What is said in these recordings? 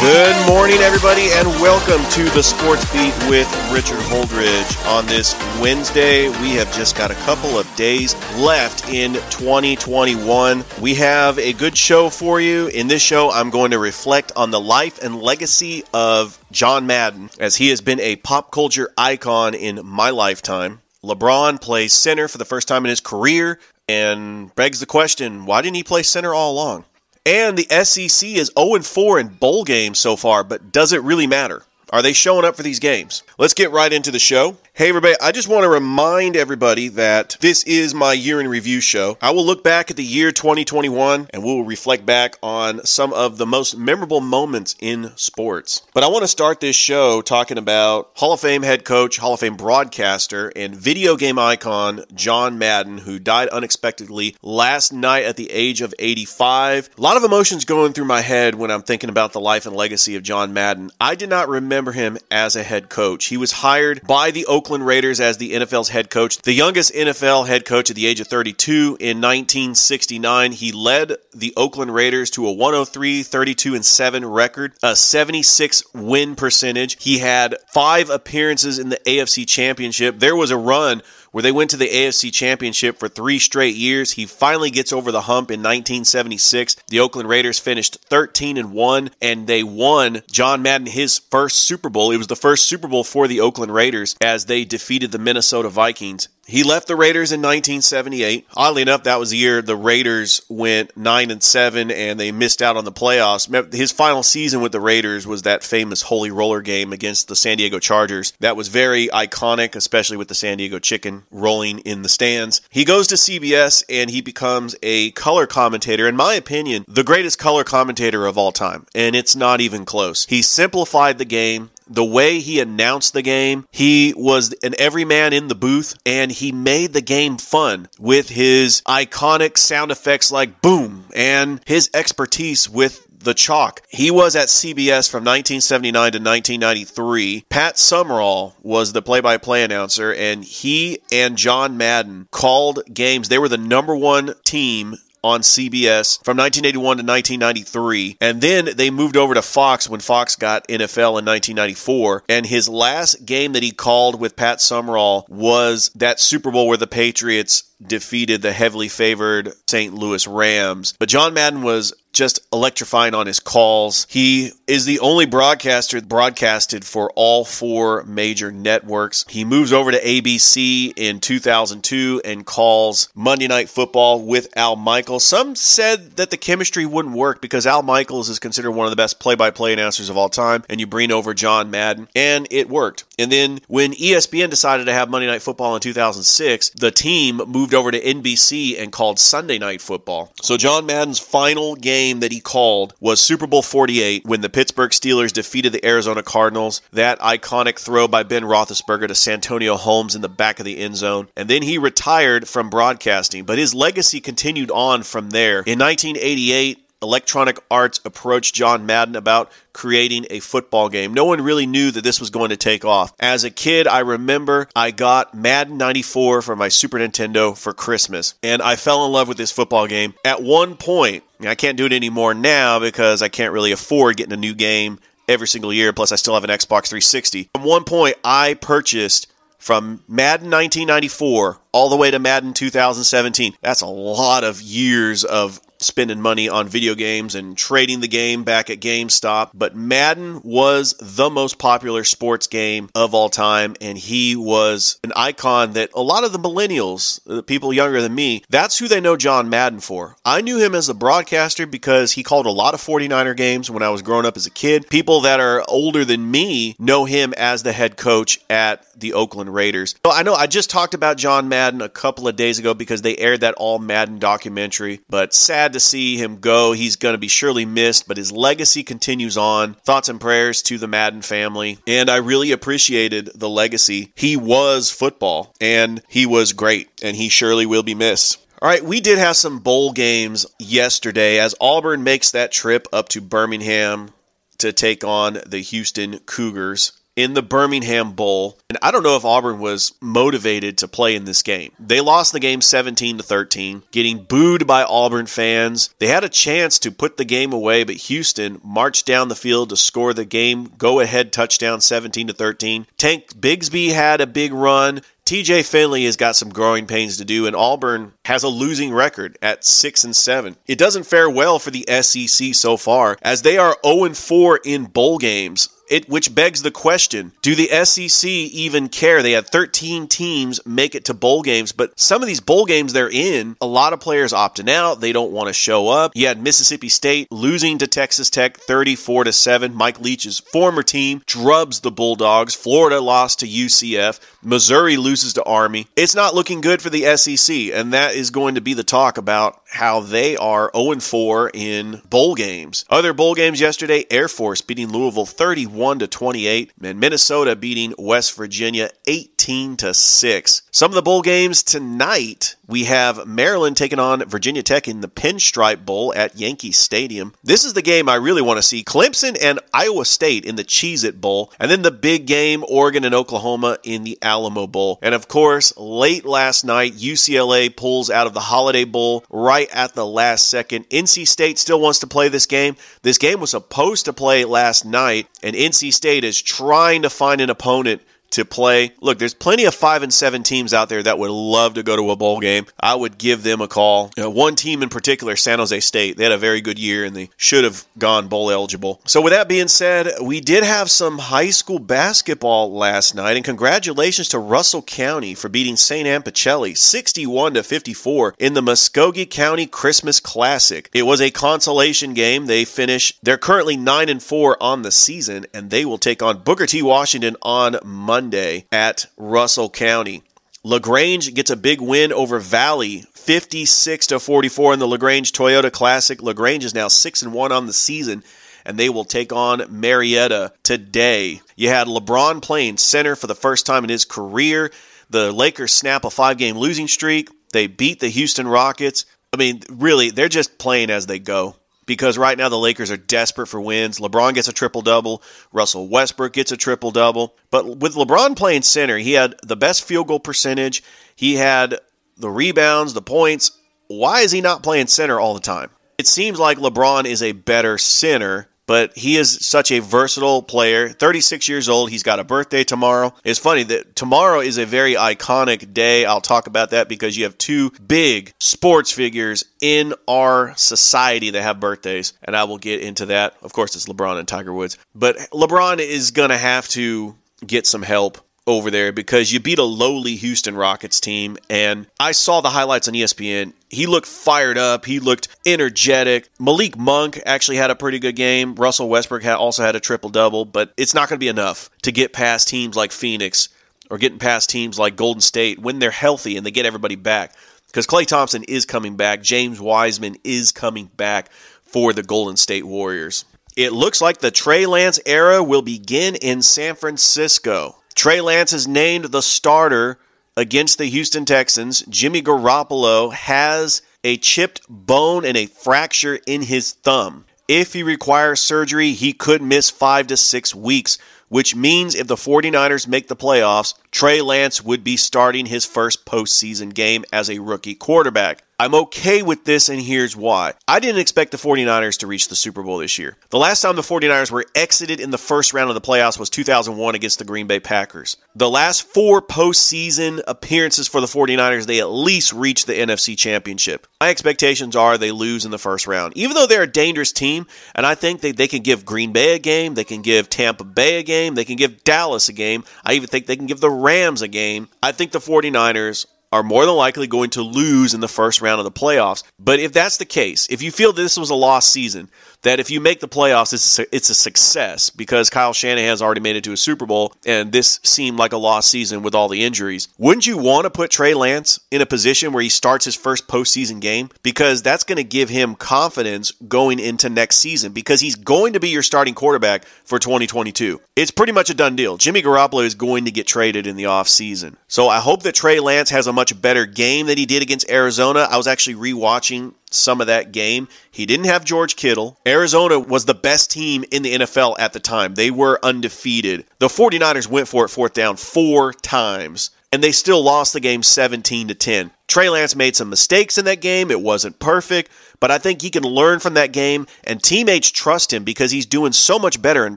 Good morning, everybody, and welcome to the Sports Beat with Richard Holdridge. On this Wednesday, we have just got a couple of days left in 2021. We have a good show for you. In this show, I'm going to reflect on the life and legacy of John Madden, as he has been a pop culture icon in my lifetime. LeBron plays center for the first time in his career, and begs the question why didn't he play center all along? And the SEC is 0 4 in bowl games so far, but does it really matter? Are they showing up for these games? Let's get right into the show. Hey, everybody, I just want to remind everybody that this is my year in review show. I will look back at the year 2021 and we'll reflect back on some of the most memorable moments in sports. But I want to start this show talking about Hall of Fame head coach, Hall of Fame broadcaster, and video game icon John Madden, who died unexpectedly last night at the age of 85. A lot of emotions going through my head when I'm thinking about the life and legacy of John Madden. I did not remember him as a head coach. He was hired by the Oakland Raiders as the NFL's head coach, the youngest NFL head coach at the age of 32 in 1969. He led the Oakland Raiders to a 103, 32 and 7 record, a 76 win percentage. He had 5 appearances in the AFC Championship. There was a run where they went to the AFC Championship for three straight years. He finally gets over the hump in 1976. The Oakland Raiders finished 13 and 1 and they won John Madden his first Super Bowl. It was the first Super Bowl for the Oakland Raiders as they defeated the Minnesota Vikings. He left the Raiders in 1978. Oddly enough, that was the year the Raiders went 9 and 7 and they missed out on the playoffs. His final season with the Raiders was that famous Holy Roller game against the San Diego Chargers. That was very iconic, especially with the San Diego Chicken rolling in the stands. He goes to CBS and he becomes a color commentator, in my opinion, the greatest color commentator of all time. And it's not even close. He simplified the game the way he announced the game, he was an everyman in the booth and he made the game fun with his iconic sound effects like boom and his expertise with the chalk. He was at CBS from 1979 to 1993. Pat Summerall was the play by play announcer, and he and John Madden called games. They were the number one team on CBS from 1981 to 1993. And then they moved over to Fox when Fox got NFL in 1994. And his last game that he called with Pat Summerall was that Super Bowl where the Patriots defeated the heavily favored St. Louis Rams. But John Madden was just electrifying on his calls. He is the only broadcaster broadcasted for all four major networks. He moves over to ABC in 2002 and calls Monday Night Football with Al Michaels. Some said that the chemistry wouldn't work because Al Michaels is considered one of the best play-by-play announcers of all time and you bring over John Madden and it worked. And then when ESPN decided to have Monday Night Football in 2006, the team moved over to NBC and called Sunday Night Football. So John Madden's final game that he called was Super Bowl 48 when the Pittsburgh Steelers defeated the Arizona Cardinals. That iconic throw by Ben Roethlisberger to Santonio Holmes in the back of the end zone. And then he retired from broadcasting, but his legacy continued on from there. In 1988, Electronic Arts approached John Madden about creating a football game. No one really knew that this was going to take off. As a kid, I remember I got Madden 94 for my Super Nintendo for Christmas, and I fell in love with this football game. At one point, I can't do it anymore now because I can't really afford getting a new game every single year, plus I still have an Xbox 360. At one point, I purchased from Madden 1994 all the way to Madden 2017. That's a lot of years of spending money on video games and trading the game back at GameStop. But Madden was the most popular sports game of all time, and he was an icon that a lot of the millennials, the people younger than me, that's who they know John Madden for. I knew him as a broadcaster because he called a lot of 49er games when I was growing up as a kid. People that are older than me know him as the head coach at the Oakland Raiders. So I know I just talked about John Madden a couple of days ago because they aired that All Madden documentary, but sad to see him go. He's going to be surely missed, but his legacy continues on. Thoughts and prayers to the Madden family. And I really appreciated the legacy. He was football and he was great and he surely will be missed. All right, we did have some bowl games yesterday as Auburn makes that trip up to Birmingham to take on the Houston Cougars in the Birmingham Bowl. And I don't know if Auburn was motivated to play in this game. They lost the game 17 to 13, getting booed by Auburn fans. They had a chance to put the game away, but Houston marched down the field to score the game go ahead touchdown 17 to 13. Tank Bigsby had a big run. TJ Finley has got some growing pains to do, and Auburn has a losing record at six and seven. It doesn't fare well for the SEC so far, as they are 0 4 in bowl games. It, which begs the question do the SEC even care? They had 13 teams make it to bowl games, but some of these bowl games they're in, a lot of players opting out. They don't want to show up. You had Mississippi State losing to Texas Tech 34 to 7. Mike Leach's former team drubs the Bulldogs. Florida lost to UCF. Missouri loses to Army. It's not looking good for the SEC, and that is going to be the talk about how they are 0 4 in bowl games. Other bowl games yesterday Air Force beating Louisville 31 to 28, and Minnesota beating West Virginia 18 to 6. Some of the bowl games tonight we have Maryland taking on Virginia Tech in the Pinstripe Bowl at Yankee Stadium. This is the game I really want to see. Clemson and Iowa State in the Cheez It Bowl, and then the big game, Oregon and Oklahoma in the Alamo Bowl. And of course, late last night, UCLA pulls out of the Holiday Bowl right at the last second. NC State still wants to play this game. This game was supposed to play last night, and NC State is trying to find an opponent to play. Look, there's plenty of five and seven teams out there that would love to go to a bowl game. I would give them a call. You know, one team in particular, San Jose State, they had a very good year and they should have gone bowl eligible. So, with that being said, we did have some high school basketball last night, and congratulations to Russell County for beating St. Anne Pacelli 61 to 54 in the Muscogee County Christmas Classic. It was a consolation game. They finished. They're currently nine and four on the season, and they will take on Booker T. Washington on Monday. Monday at Russell County. LaGrange gets a big win over Valley, 56 to 44 in the LaGrange Toyota Classic. LaGrange is now 6 and 1 on the season and they will take on Marietta today. You had LeBron playing center for the first time in his career. The Lakers snap a five-game losing streak. They beat the Houston Rockets. I mean, really, they're just playing as they go because right now the Lakers are desperate for wins. LeBron gets a triple double, Russell Westbrook gets a triple double. But with LeBron playing center, he had the best field goal percentage, he had the rebounds, the points. Why is he not playing center all the time? It seems like LeBron is a better center but he is such a versatile player. 36 years old. He's got a birthday tomorrow. It's funny that tomorrow is a very iconic day. I'll talk about that because you have two big sports figures in our society that have birthdays, and I will get into that. Of course, it's LeBron and Tiger Woods, but LeBron is going to have to get some help over there because you beat a lowly Houston Rockets team. And I saw the highlights on ESPN. He looked fired up. He looked energetic. Malik Monk actually had a pretty good game. Russell Westbrook also had a triple double, but it's not going to be enough to get past teams like Phoenix or getting past teams like Golden State when they're healthy and they get everybody back. Because Klay Thompson is coming back. James Wiseman is coming back for the Golden State Warriors. It looks like the Trey Lance era will begin in San Francisco. Trey Lance is named the starter against the Houston Texans. Jimmy Garoppolo has a chipped bone and a fracture in his thumb. If he requires surgery, he could miss five to six weeks, which means if the 49ers make the playoffs, Trey Lance would be starting his first postseason game as a rookie quarterback. I'm okay with this, and here's why. I didn't expect the 49ers to reach the Super Bowl this year. The last time the 49ers were exited in the first round of the playoffs was 2001 against the Green Bay Packers. The last four postseason appearances for the 49ers, they at least reached the NFC Championship. My expectations are they lose in the first round. Even though they're a dangerous team, and I think they, they can give Green Bay a game, they can give Tampa Bay a game, they can give Dallas a game, I even think they can give the Rams a game. I think the 49ers are more than likely going to lose in the first round of the playoffs. But if that's the case, if you feel this was a lost season, that if you make the playoffs, it's a, it's a success because Kyle Shanahan has already made it to a Super Bowl, and this seemed like a lost season with all the injuries. Wouldn't you want to put Trey Lance in a position where he starts his first postseason game? Because that's going to give him confidence going into next season because he's going to be your starting quarterback for 2022. It's pretty much a done deal. Jimmy Garoppolo is going to get traded in the offseason. So I hope that Trey Lance has a much better game than he did against Arizona. I was actually rewatching some of that game. He didn't have George Kittle. Arizona was the best team in the NFL at the time. They were undefeated. The 49ers went for it fourth down four times and they still lost the game 17 to 10. Trey Lance made some mistakes in that game. It wasn't perfect, but I think he can learn from that game and teammates trust him because he's doing so much better in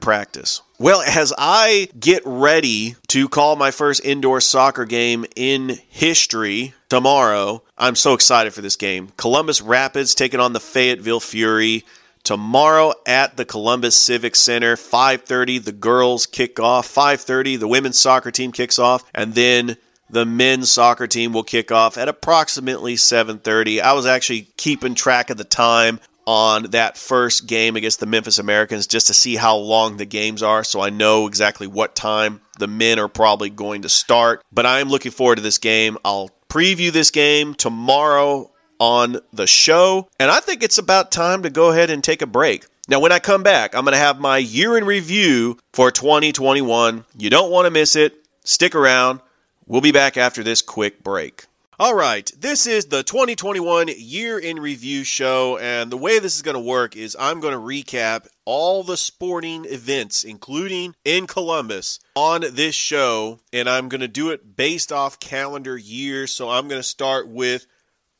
practice. Well, as I get ready to call my first indoor soccer game in history tomorrow, I'm so excited for this game. Columbus Rapids taking on the Fayetteville Fury tomorrow at the Columbus Civic Center 5:30 the girls kick off 5:30 the women's soccer team kicks off and then the men's soccer team will kick off at approximately 7:30 I was actually keeping track of the time on that first game against the Memphis Americans just to see how long the games are so I know exactly what time the men are probably going to start but I am looking forward to this game I'll preview this game tomorrow on the show. And I think it's about time to go ahead and take a break. Now, when I come back, I'm going to have my year in review for 2021. You don't want to miss it. Stick around. We'll be back after this quick break. All right, this is the 2021 Year in Review show, and the way this is going to work is I'm going to recap all the sporting events, including in Columbus, on this show, and I'm going to do it based off calendar years. So I'm going to start with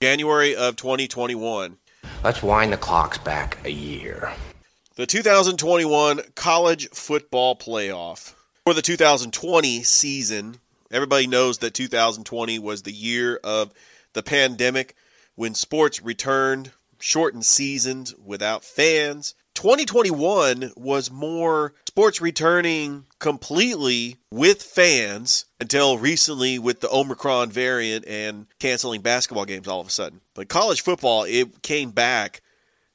January of 2021. Let's wind the clocks back a year. The 2021 College Football Playoff. For the 2020 season, everybody knows that 2020 was the year of the pandemic when sports returned, shortened seasons without fans. 2021 was more sports returning completely with fans until recently with the Omicron variant and canceling basketball games all of a sudden. But college football, it came back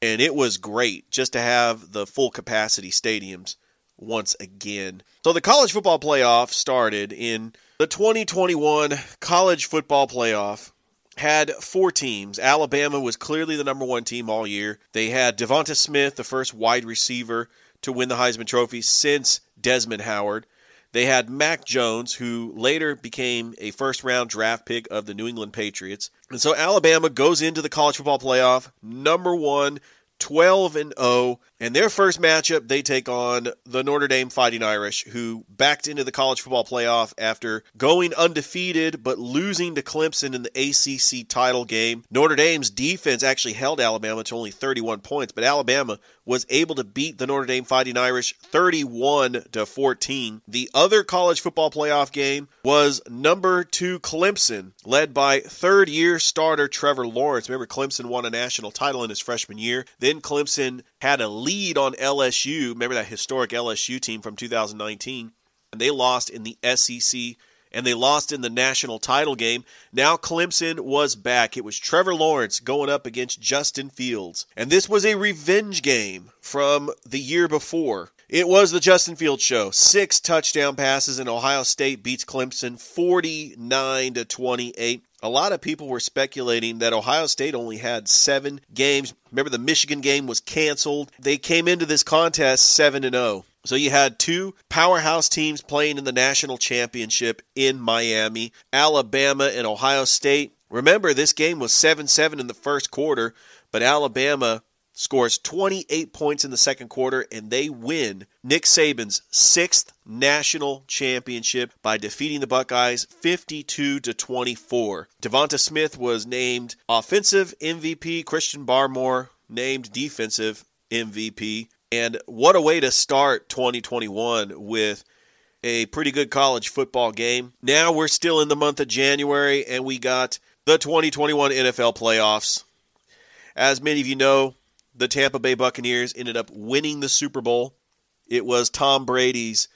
and it was great just to have the full capacity stadiums once again. So the college football playoff started in the 2021 college football playoff had four teams. Alabama was clearly the number one team all year. They had Devonta Smith, the first wide receiver to win the Heisman Trophy since Desmond Howard. They had Mac Jones, who later became a first round draft pick of the New England Patriots. And so Alabama goes into the college football playoff number one, 12 and 0. And their first matchup, they take on the Notre Dame Fighting Irish, who backed into the college football playoff after going undefeated but losing to Clemson in the ACC title game. Notre Dame's defense actually held Alabama to only 31 points, but Alabama was able to beat the Notre Dame Fighting Irish 31 to 14. The other college football playoff game was number 2 Clemson, led by third-year starter Trevor Lawrence. Remember Clemson won a national title in his freshman year. Then Clemson had a lead on LSU. Remember that historic LSU team from 2019? And they lost in the SEC and they lost in the national title game. Now Clemson was back. It was Trevor Lawrence going up against Justin Fields. And this was a revenge game from the year before. It was the Justin Fields show. Six touchdown passes and Ohio State beats Clemson 49 to 28. A lot of people were speculating that Ohio State only had seven games. Remember, the Michigan game was canceled. They came into this contest 7 and 0. So you had two powerhouse teams playing in the national championship in Miami, Alabama and Ohio State. Remember, this game was 7 7 in the first quarter, but Alabama scores 28 points in the second quarter, and they win Nick Saban's sixth national championship by defeating the Buckeyes 52 to 24. Devonta Smith was named offensive MVP. Christian Barmore named defensive MVP. And what a way to start 2021 with a pretty good college football game. Now we're still in the month of January, and we got the 2021 NFL playoffs. As many of you know, the Tampa Bay Buccaneers ended up winning the Super Bowl. It was Tom Brady's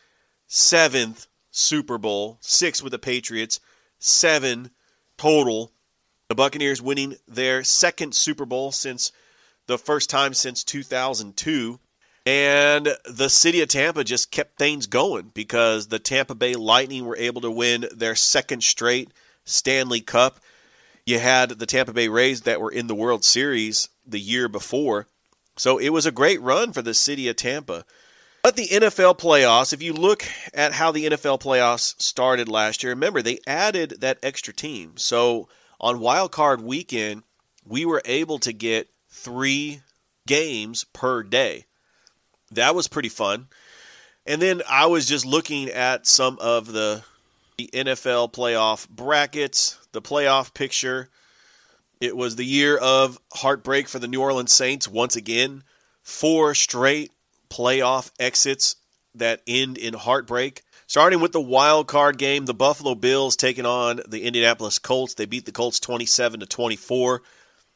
seventh Super Bowl, six with the Patriots, seven total. The Buccaneers winning their second Super Bowl since the first time since 2002. And the city of Tampa just kept things going because the Tampa Bay Lightning were able to win their second straight Stanley Cup. You had the Tampa Bay Rays that were in the World Series the year before. So it was a great run for the city of Tampa. But the NFL playoffs, if you look at how the NFL playoffs started last year, remember they added that extra team. So on wild card weekend, we were able to get three games per day. That was pretty fun. And then I was just looking at some of the, the NFL playoff brackets, the playoff picture. It was the year of heartbreak for the New Orleans Saints once again. Four straight playoff exits that end in heartbreak. Starting with the wild card game, the Buffalo Bills taking on the Indianapolis Colts. They beat the Colts 27 to 24.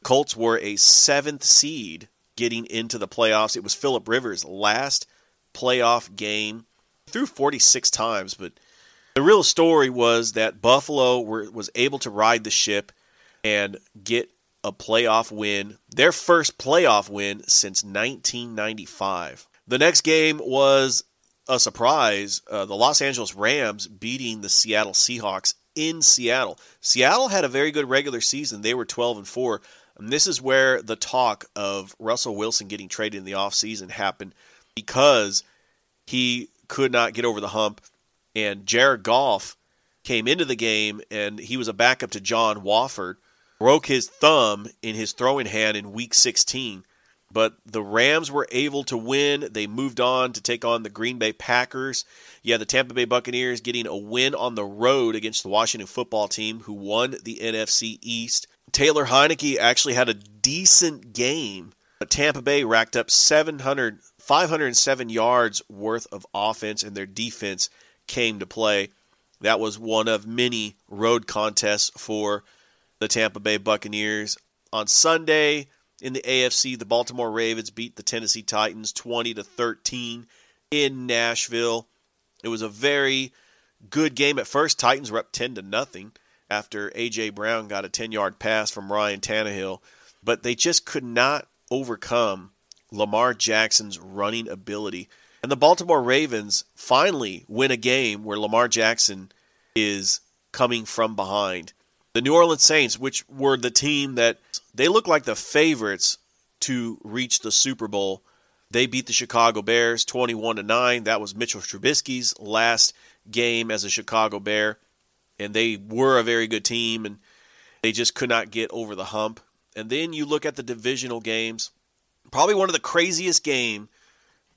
Colts were a seventh seed getting into the playoffs. It was Philip Rivers' last playoff game. Threw 46 times, but the real story was that Buffalo were, was able to ride the ship and get a playoff win, their first playoff win since 1995. The next game was a surprise. Uh, the Los Angeles Rams beating the Seattle Seahawks in Seattle. Seattle had a very good regular season. They were 12 and 4. And this is where the talk of Russell Wilson getting traded in the offseason happened because he could not get over the hump. And Jared Goff came into the game and he was a backup to John Wolford, broke his thumb in his throwing hand in week 16. But the Rams were able to win. They moved on to take on the Green Bay Packers. Yeah, the Tampa Bay Buccaneers getting a win on the road against the Washington football team, who won the NFC East. Taylor Heinicke actually had a decent game, but Tampa Bay racked up 700, 507 yards worth of offense, and their defense came to play. That was one of many road contests for the Tampa Bay Buccaneers. On Sunday in the AFC, the Baltimore Ravens beat the Tennessee Titans 20 to 13 in Nashville. It was a very good game at first. Titans were up 10 to nothing after A.J. Brown got a 10 yard pass from Ryan Tannehill, but they just could not overcome Lamar Jackson's running ability. And the Baltimore Ravens finally win a game where Lamar Jackson is coming from behind. The New Orleans Saints, which were the team that they look like the favorites to reach the Super Bowl, they beat the Chicago Bears 21 to 9. That was Mitchell Trubisky's last game as a Chicago Bear and they were a very good team, and they just could not get over the hump. And then you look at the divisional games, probably one of the craziest game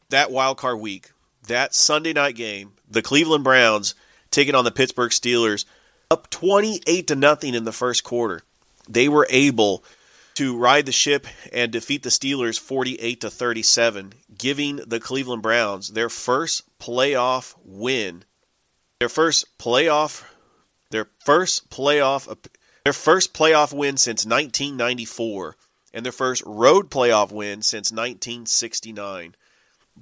that wild card week, that Sunday night game, the Cleveland Browns taking on the Pittsburgh Steelers, up 28 to nothing in the first quarter. They were able to ride the ship and defeat the Steelers 48 to 37, giving the Cleveland Browns their first playoff win. Their first playoff their first playoff their first playoff win since 1994 and their first road playoff win since 1969.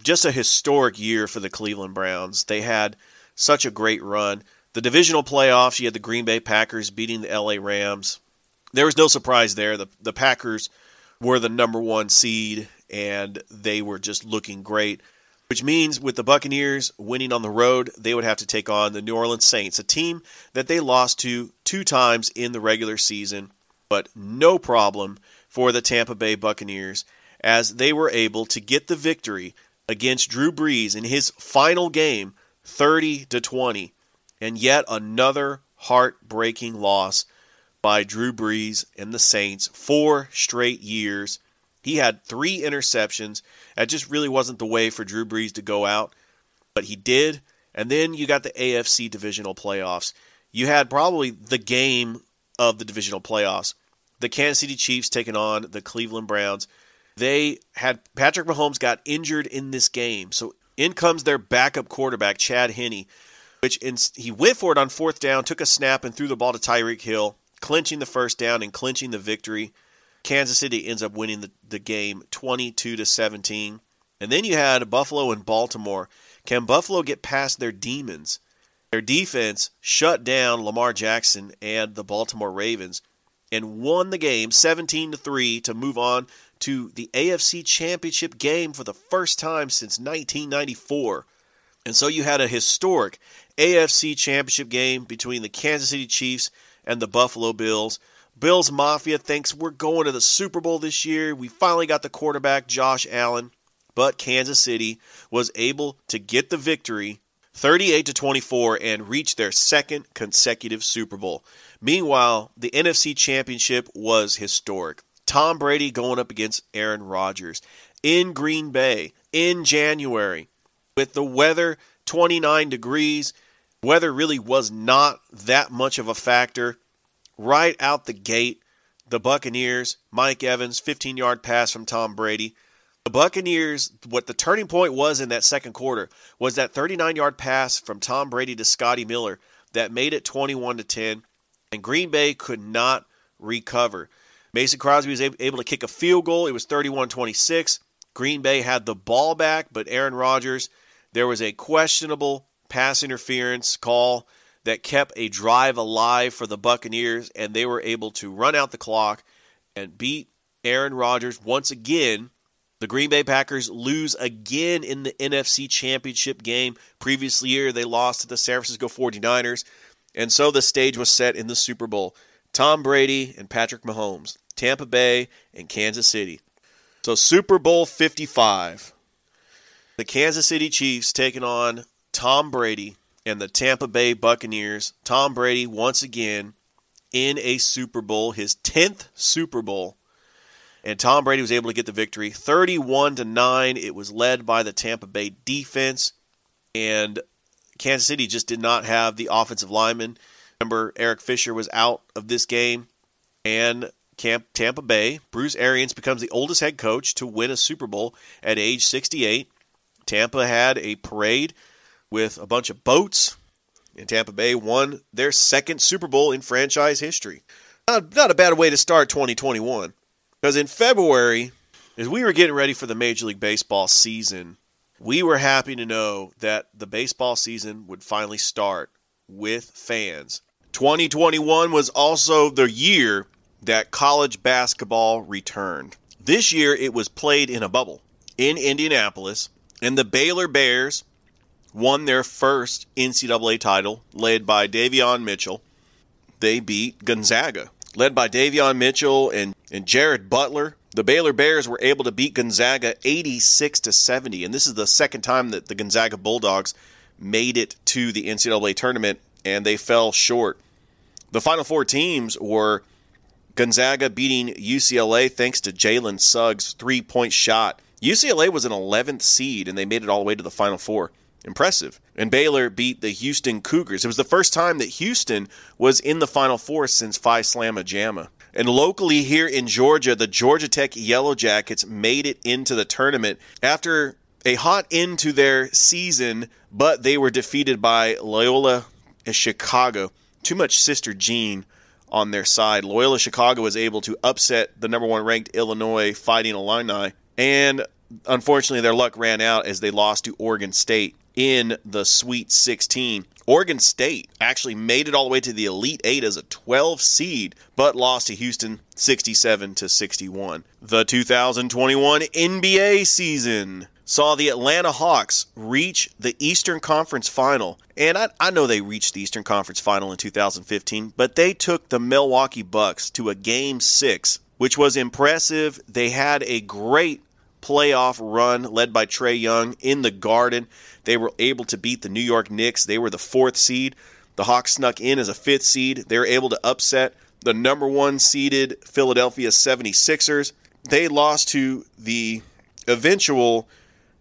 Just a historic year for the Cleveland Browns. They had such a great run. The divisional playoffs, you had the Green Bay Packers beating the LA Rams. There was no surprise there. The the Packers were the number 1 seed and they were just looking great which means with the Buccaneers winning on the road, they would have to take on the New Orleans Saints, a team that they lost to two times in the regular season, but no problem for the Tampa Bay Buccaneers as they were able to get the victory against Drew Brees in his final game 30 to 20 and yet another heartbreaking loss by Drew Brees and the Saints four straight years He had three interceptions. That just really wasn't the way for Drew Brees to go out, but he did. And then you got the AFC divisional playoffs. You had probably the game of the divisional playoffs. The Kansas City Chiefs taking on the Cleveland Browns. They had Patrick Mahomes got injured in this game. So in comes their backup quarterback, Chad Henne, which in, he went for it on fourth down, took a snap, and threw the ball to Tyreek Hill, clinching the first down and clinching the victory. Kansas City ends up winning the, the game 22 to 17. And then you had Buffalo and Baltimore. Can Buffalo get past their demons? Their defense shut down Lamar Jackson and the Baltimore Ravens and won the game 17 to 3 to move on to the AFC Championship game for the first time since 1994. And so you had a historic AFC Championship game between the Kansas City Chiefs and the Buffalo Bills. Bills Mafia thinks we're going to the Super Bowl this year. We finally got the quarterback, Josh Allen, but Kansas City was able to get the victory 38 to 24 and reach their second consecutive Super Bowl. Meanwhile, the NFC Championship was historic. Tom Brady going up against Aaron Rodgers in Green Bay in January with the weather 29 degrees. Weather really was not that much of a factor. Right out the gate, the Buccaneers, Mike Evans, 15 yard pass from Tom Brady. The Buccaneers, what the turning point was in that second quarter was that 39 yard pass from Tom Brady to Scotty Miller that made it 21 to 10, and Green Bay could not recover. Mason Crosby was able to kick a field goal. It was 31 26. Green Bay had the ball back, but Aaron Rodgers, there was a questionable pass interference call that kept a drive alive for the Buccaneers, and they were able to run out the clock and beat Aaron Rodgers once again. The Green Bay Packers lose again in the NFC Championship game. Previous year, they lost to the San Francisco 49ers. And so the stage was set in the Super Bowl. Tom Brady and Patrick Mahomes, Tampa Bay and Kansas City. So Super Bowl 55. The Kansas City Chiefs taking on Tom Brady and the Tampa Bay Buccaneers. Tom Brady once again in a Super Bowl, his 10th Super Bowl. And Tom Brady was able to get the victory 31 to 9. It was led by the Tampa Bay defense and Kansas City just did not have the offensive lineman. Remember Eric Fisher was out of this game and Camp Tampa Bay, Bruce Arians becomes the oldest head coach to win a Super Bowl at age 68. Tampa had a parade with a bunch of boats, and Tampa Bay won their second Super Bowl in franchise history. Not, not a bad way to start 2021. Because in February, as we were getting ready for the Major League Baseball season, we were happy to know that the baseball season would finally start with fans. 2021 was also the year that college basketball returned. This year it was played in a bubble in Indianapolis, and the Baylor Bears won their first NCAA title, led by Davion Mitchell. They beat Gonzaga, led by Davion Mitchell and, and Jared Butler. The Baylor Bears were able to beat Gonzaga 86 to 70, and this is the second time that the Gonzaga Bulldogs made it to the NCAA tournament, and they fell short. The final four teams were Gonzaga beating UCLA thanks to Jalen Suggs' three point shot. UCLA was an 11th seed, and they made it all the way to the final four. Impressive. And Baylor beat the Houston Cougars. It was the first time that Houston was in the Final Four since Phi Slamma Jamma. And locally here in Georgia, the Georgia Tech Yellow Jackets made it into the tournament after a hot end to their season, but they were defeated by Loyola Chicago. Too much Sister Jean on their side. Loyola Chicago was able to upset the number one ranked Illinois Fighting Illini, and unfortunately, their luck ran out as they lost to Oregon State in the Sweet 16. Oregon State actually made it all the way to the Elite 8 as a 12 seed, but lost to Houston 67 to 61. The 2021 NBA season saw the Atlanta Hawks reach the Eastern Conference Final. And I, I, know they reached the Eastern Conference Final in 2015, but they took the Milwaukee Bucks to a game six, which was impressive. They had a great playoff run led by Trae Young in the Garden. They were able to beat the New York Knicks. They were the fourth seed. The Hawks snuck in as a fifth seed. They were able to upset the number one seeded Philadelphia 76ers. they lost to the eventual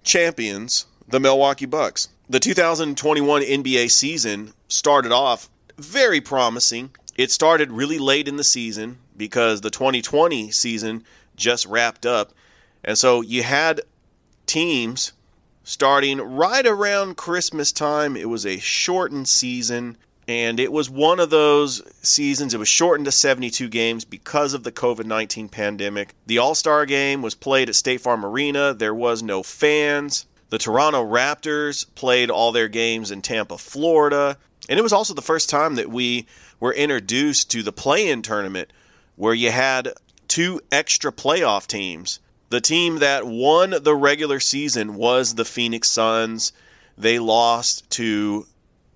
champions, the Milwaukee Bucks. The 2021 NBA season started off very promising. It started really late in the season because the 2020 season just wrapped up. And so you had teams starting right around Christmas time. It was a shortened season, and it was one of those seasons. It was shortened to 72 games because of the COVID 19 pandemic. The All Star game was played at State Farm Arena, there was no fans. The Toronto Raptors played all their games in Tampa, Florida. And it was also the first time that we were introduced to the play in tournament where you had two extra playoff teams. The team that won the regular season was the Phoenix Suns. They lost to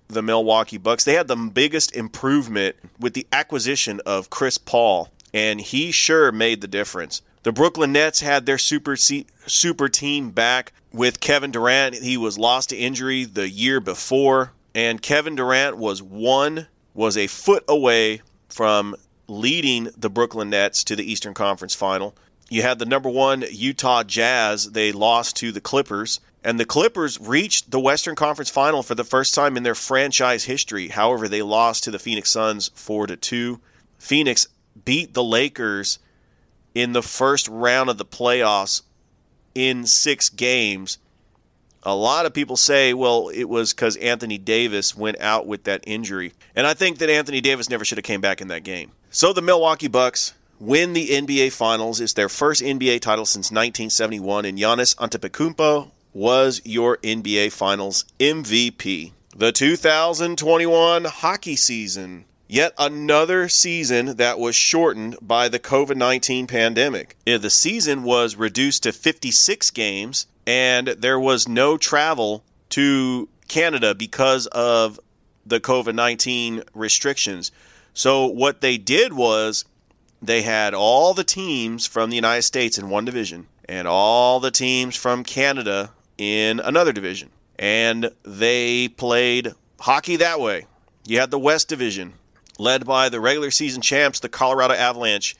the Milwaukee Bucks. They had the biggest improvement with the acquisition of Chris Paul, and he sure made the difference. The Brooklyn Nets had their super super team back with Kevin Durant. He was lost to injury the year before, and Kevin Durant was one was a foot away from leading the Brooklyn Nets to the Eastern Conference Final. You had the number one Utah Jazz. They lost to the Clippers. And the Clippers reached the Western Conference Final for the first time in their franchise history. However, they lost to the Phoenix Suns 4 to 2. Phoenix beat the Lakers in the first round of the playoffs in 6 games. A lot of people say, well, it was cuz Anthony Davis went out with that injury. And I think that Anthony Davis never should have came back in that game. So the Milwaukee Bucks win the NBA Finals. It's their first NBA title since 1971, and Giannis Antetokounmpo was your NBA Finals MVP. The 2021 hockey season. Yet another season that was shortened by the COVID 19 pandemic. The season was reduced to 56 games, and there was no travel to Canada because of the COVID 19 restrictions. So what they did was they had all the teams from the United States in one division and all the teams from Canada in another division. And they played hockey that way. You had the West Division, led by the regular season champs, the Colorado Avalanche,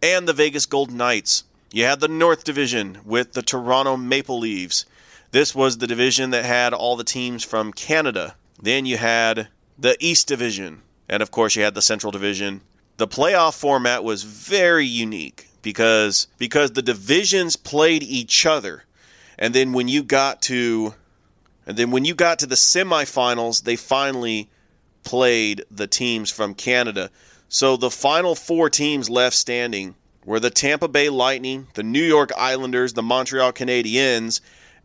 and the Vegas Golden Knights. You had the North Division with the Toronto Maple Leafs. This was the division that had all the teams from Canada. Then you had the East Division, and of course, you had the Central Division. The playoff format was very unique because because the divisions played each other. And then when you got to and then when you got to the semifinals, they finally played the teams from Canada. So the final four teams left standing were the Tampa Bay Lightning, the New York Islanders, the Montreal Canadiens,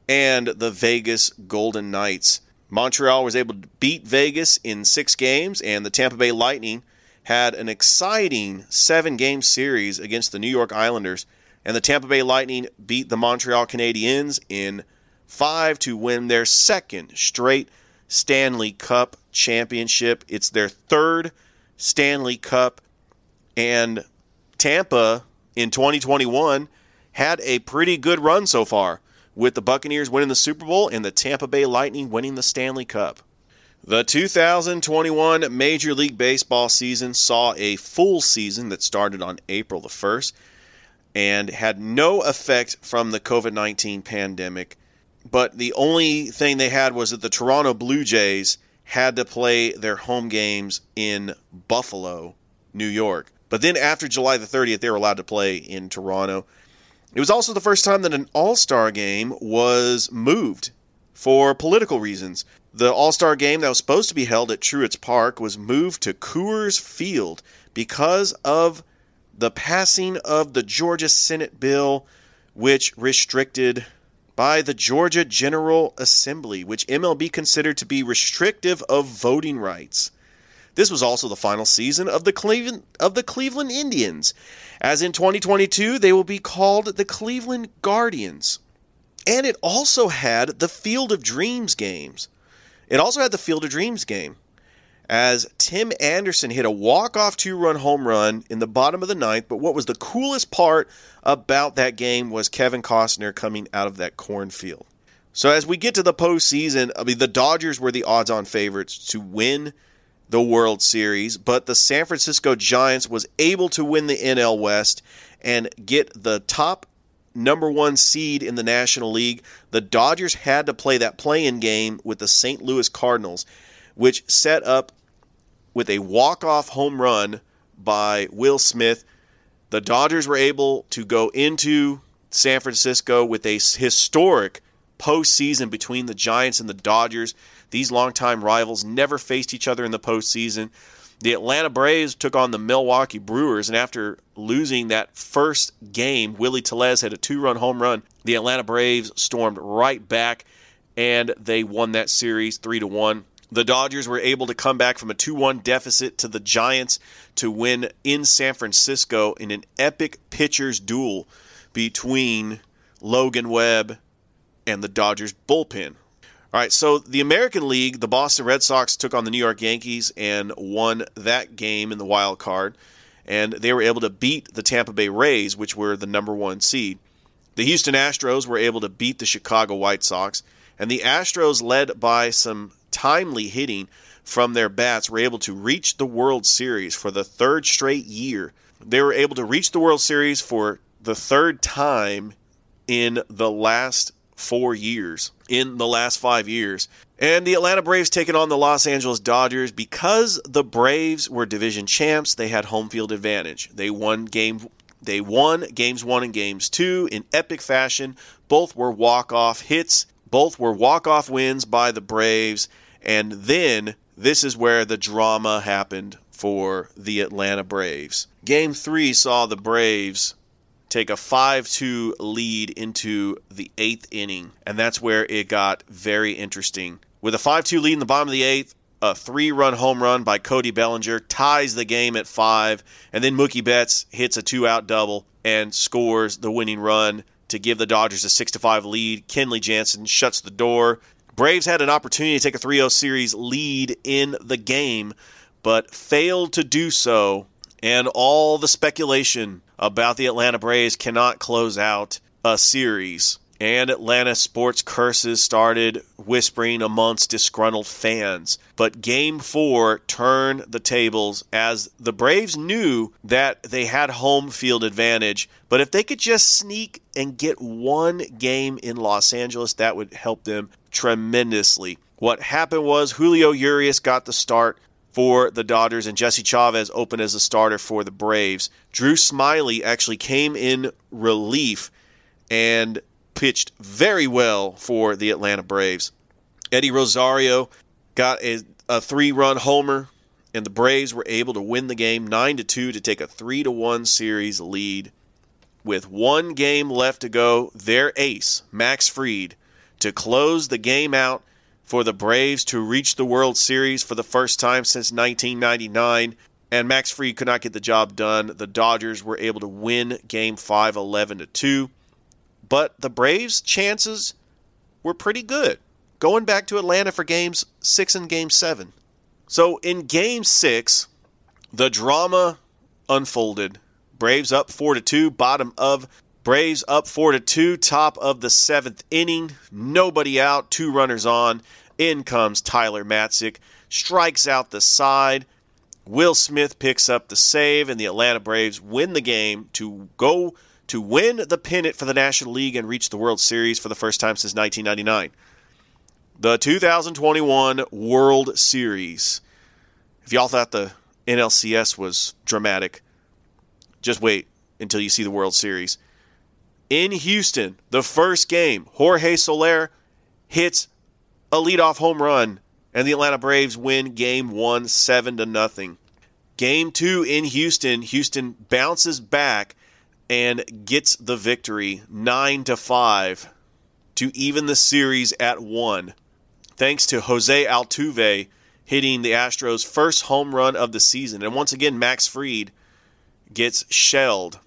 and the Vegas Golden Knights. Montreal was able to beat Vegas in six games, and the Tampa Bay Lightning had an exciting seven game series against the New York Islanders. And the Tampa Bay Lightning beat the Montreal Canadiens in five to win their second straight Stanley Cup championship. It's their third Stanley Cup. And Tampa in 2021 had a pretty good run so far with the Buccaneers winning the Super Bowl and the Tampa Bay Lightning winning the Stanley Cup. The 2021 Major League Baseball season saw a full season that started on April the 1st and had no effect from the COVID 19 pandemic. But the only thing they had was that the Toronto Blue Jays had to play their home games in Buffalo, New York. But then after July the 30th, they were allowed to play in Toronto. It was also the first time that an All Star game was moved for political reasons. The All Star game that was supposed to be held at Truist Park was moved to Coors Field because of the passing of the Georgia Senate bill, which restricted by the Georgia General Assembly, which MLB considered to be restrictive of voting rights. This was also the final season of the Cleveland of the Cleveland Indians. As in 2022, they will be called the Cleveland Guardians. And it also had the Field of Dreams games. It also had the Field of Dreams game. As Tim Anderson hit a walk-off two-run home run in the bottom of the ninth, but what was the coolest part about that game was Kevin Costner coming out of that cornfield. So as we get to the postseason, I mean the Dodgers were the odds-on favorites to win the World Series, but the San Francisco Giants was able to win the NL West and get the top number one seed in the National League, the Dodgers had to play that play in game with the St. Louis Cardinals, which set up with a walk off home run by Will Smith. The Dodgers were able to go into San Francisco with a historic postseason between the Giants and the Dodgers. These longtime rivals never faced each other in the postseason. The Atlanta Braves took on the Milwaukee Brewers, and after losing that first game, Willie Tellez had a two run home run. The Atlanta Braves stormed right back, and they won that series 3 to 1. The Dodgers were able to come back from a 2 1 deficit to the Giants to win in San Francisco in an epic pitcher's duel between Logan Webb and the Dodgers bullpen. All right, so the American League, the Boston Red Sox took on the New York Yankees and won that game in the wild card, and they were able to beat the Tampa Bay Rays, which were the number one seed. The Houston Astros were able to beat the Chicago White Sox, and the Astros, led by some timely hitting from their bats, were able to reach the World Series for the third straight year. They were able to reach the World Series for the third time in the last four years, in the last five years. And the Atlanta Braves taking on the Los Angeles Dodgers because the Braves were division champs, they had home field advantage. They won game they won games 1 and games 2 in epic fashion. Both were walk-off hits, both were walk-off wins by the Braves, and then this is where the drama happened for the Atlanta Braves. Game 3 saw the Braves take a 5 2 lead into the eighth inning. And that's where it got very interesting. With a 5 2 lead in the bottom of the eighth, a three run home run by Cody Bellinger ties the game at five. And then Mookie Betts hits a two out double and scores the winning run to give the Dodgers a 6 5 lead. Kenley Jansen shuts the door. Braves had an opportunity to take a 3 0 series lead in the game, but failed to do so. And all the speculation about the Atlanta Braves cannot close out a series. And Atlanta sports curses started whispering amongst disgruntled fans. But game four turned the tables as the Braves knew that they had home field advantage. But if they could just sneak and get one game in Los Angeles, that would help them tremendously. What happened was Julio Urias got the start for the Dodgers, and Jesse Chavez opened as a starter for the Braves. Drew Smyly actually came in relief and pitched very well for the Atlanta Braves. Eddie Rosario got a, a three-run homer, and the Braves were able to win the game nine to two to take a three to one series lead. With one game left to go, their ace Max Fried to close the game out for the Braves to reach the World Series for the first time since 1999. And Max Fried could not get the job done. The Dodgers were able to win Game 5 11 to 2. But the Braves' chances were pretty good going back to Atlanta for games 6 and game 7. So in game 6, the drama unfolded. Braves up 4 to 2, bottom of Braves up 4 to 2, top of the 7th inning, nobody out, two runners on. In comes Tyler Matzek, strikes out the side. Will Smith picks up the save, and the Atlanta Braves win the game to go to win the pennant for the National League and reach the World Series for the first time since 1999. The 2021 World Series. If y'all thought the NLCS was dramatic, just wait until you see the World Series. In Houston, the first game, Jorge Soler hits a leadoff home run, and the Atlanta Braves win game one, seven to nothing. Game two in Houston, Houston bounces back and gets the victory, nine to five, to even the series at one, thanks to Jose Altuve hitting the Astros' first home run of the season. And once again, Max Fried gets shelled.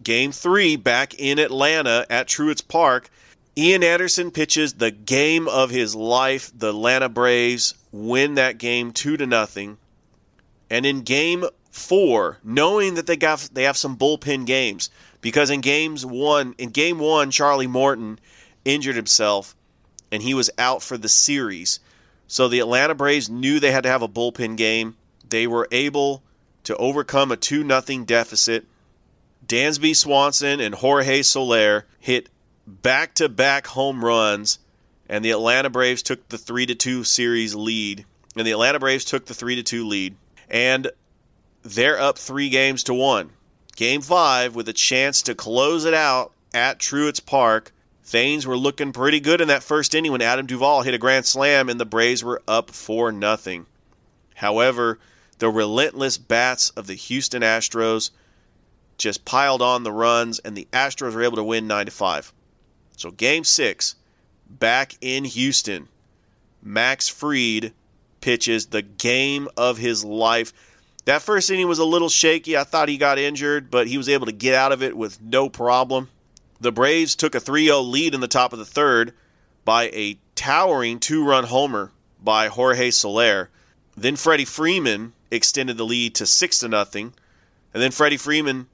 Game three back in Atlanta at Truist Park. Ian Anderson pitches the game of his life. The Atlanta Braves win that game two to nothing. And in game four, knowing that they got they have some bullpen games, because in games one in game one, Charlie Morton injured himself and he was out for the series. So the Atlanta Braves knew they had to have a bullpen game. They were able to overcome a two nothing deficit Dansby Swanson and Jorge Soler hit back to back home runs, and the Atlanta Braves took the 3 to 2 series lead. And the Atlanta Braves took the 3 to 2 lead. And they're up three games to one. Game five, with a chance to close it out at Truist Park. Thanes were looking pretty good in that first inning when Adam Duvall hit a grand slam and the Braves were up 4 nothing. However, the relentless bats of the Houston Astros just piled on the runs and the Astros were able to win 9 to 5. So game 6 back in Houston. Max Fried pitches the game of his life. That first inning was a little shaky. I thought he got injured, but he was able to get out of it with no problem. The Braves took a 3 0 lead in the top of the third by a towering two run homer by Jorge Soler. Then Freddie Freeman extended the lead to 6 to nothing. And then Freddie Freeman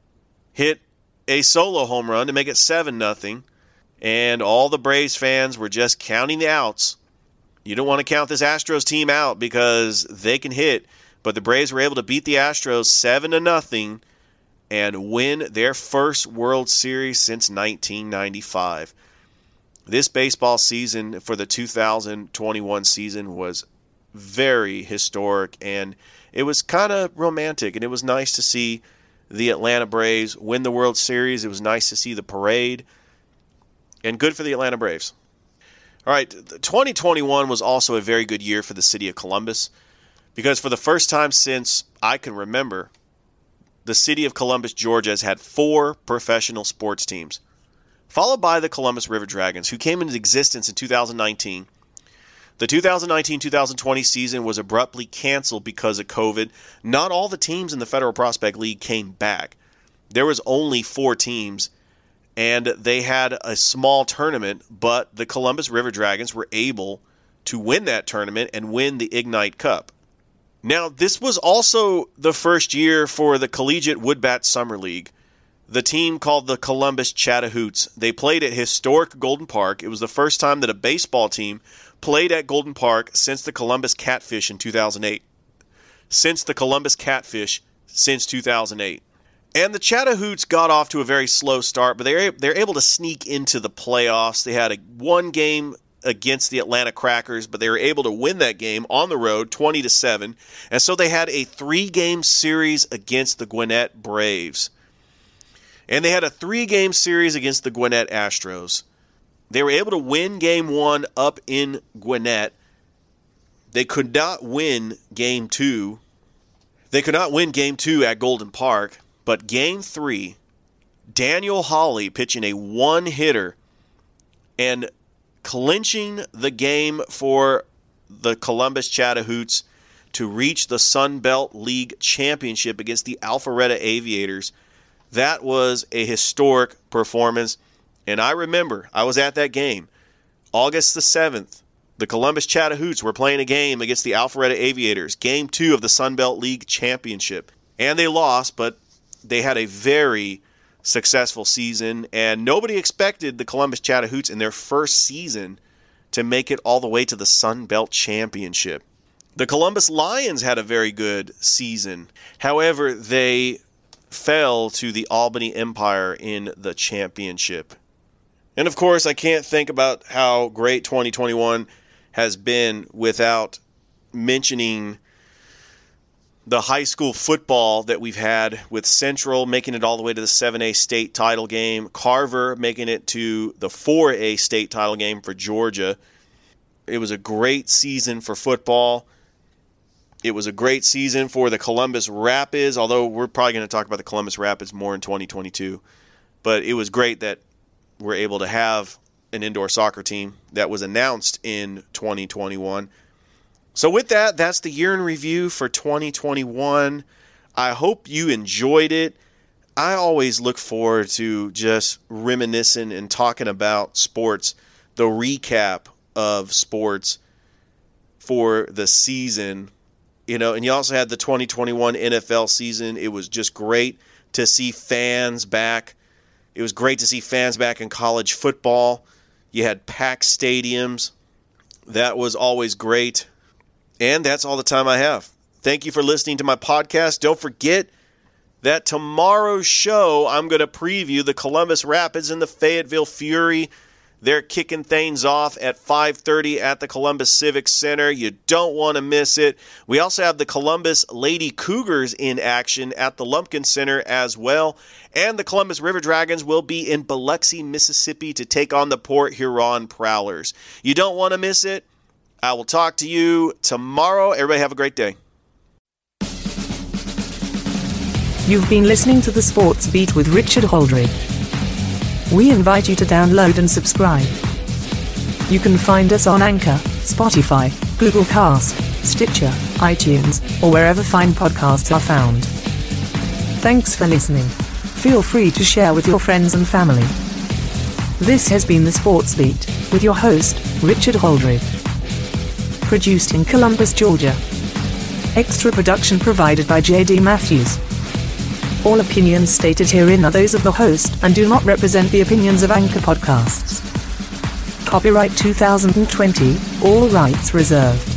hit a solo home run to make it 7 nothing. And all the Braves fans were just counting the outs. You don't want to count this Astros team out because they can hit, but the Braves were able to beat the Astros 7 to nothing and win their first World Series since 1995. This baseball season for the 2021 season was very historic and it was kind of romantic and it was nice to see the Atlanta Braves win the World Series. It was nice to see the parade and good for the Atlanta Braves. All right, 2021 was also a very good year for the city of Columbus because for the first time since I can remember, the city of Columbus, Georgia has had four professional sports teams, followed by the Columbus River Dragons, who came into existence in 2019. The 2019 2020 season was abruptly canceled because of COVID. Not all the teams in the Federal Prospect League came back. There was only four teams, and they had a small tournament, but the Columbus River Dragons were able to win that tournament and win the Ignite Cup. Now, this was also the first year for the Collegiate Woodbat Summer League. The team called the Columbus Chattahoots. They played at historic Golden Park. It was the first time that a baseball team played at Golden Park since the Columbus Catfish in 2008. Since the Columbus Catfish since 2008. And the Chattahoots got off to a very slow start, but they're, they're able to sneak into the playoffs. They had a one game against the Atlanta Crackers, but they were able to win that game on the road 20 to 7. And so they had a 3-game series against the Gwinnett Braves. And they had a 3-game series against the Gwinnett Astros. They were able to win game 1 up in Gwinnett. They could not win game 2. They could not win game 2 at Golden Park, but game 3 Daniel Holly pitching a one-hitter and clinching the game for the Columbus Chattahoots to reach the Sun Belt League Championship against the Alpharetta Aviators. That was a historic performance. And I remember I was at that game. August the 7th, the Columbus Chattahoots were playing a game against the Alpharetta Aviators, game two of the Sun Belt League Championship. And they lost, but they had a very successful season, and nobody expected the Columbus Chattahoots in their first season to make it all the way to the Sun Belt Championship. The Columbus Lions had a very good season. However, they fell to the Albany Empire in the championship. And of course, I can't think about how great 2021 has been without mentioning the high school football that we've had with Central making it all the way to the 7A state title game, Carver making it to the 4A state title game for Georgia. It was a great season for football. It was a great season for the Columbus Rapids, although we're probably going to talk about the Columbus Rapids more in 2022. But it was great that we're able to have an indoor soccer team that was announced in 2021 so, with that, that's the year in review for 2021. I hope you enjoyed it. I always look forward to just reminiscing and talking about sports, the recap of sports for the season. You know, and you also had the 2021 NFL season. It was just great to see fans back. It was great to see fans back in college football. You had packed stadiums. That was always great. And that's all the time I have. Thank you for listening to my podcast. Don't forget that tomorrow's show, I'm going to preview the Columbus Rapids and the Fayetteville Fury. They're kicking things off at 5:30 at the Columbus Civic Center. You don't want to miss it. We also have the Columbus Lady Cougars in action at the Lumpkin Center as well, and the Columbus River Dragons will be in Biloxi, Mississippi to take on the Port Huron Prowlers. You don't want to miss it. I will talk to you tomorrow. Everybody have a great day. You've been listening to the Sports Beat with Richard Holdridge. We invite you to download and subscribe. You can find us on Anchor, Spotify, Google Cast, Stitcher, iTunes, or wherever fine podcasts are found. Thanks for listening. Feel free to share with your friends and family. This has been the Sports Beat with your host, Richard Holdridge. Produced in Columbus, Georgia. Extra production provided by JD Matthews. All opinions stated herein are those of the host and do not represent the opinions of Anchor Podcasts. Copyright 2020, all rights reserved.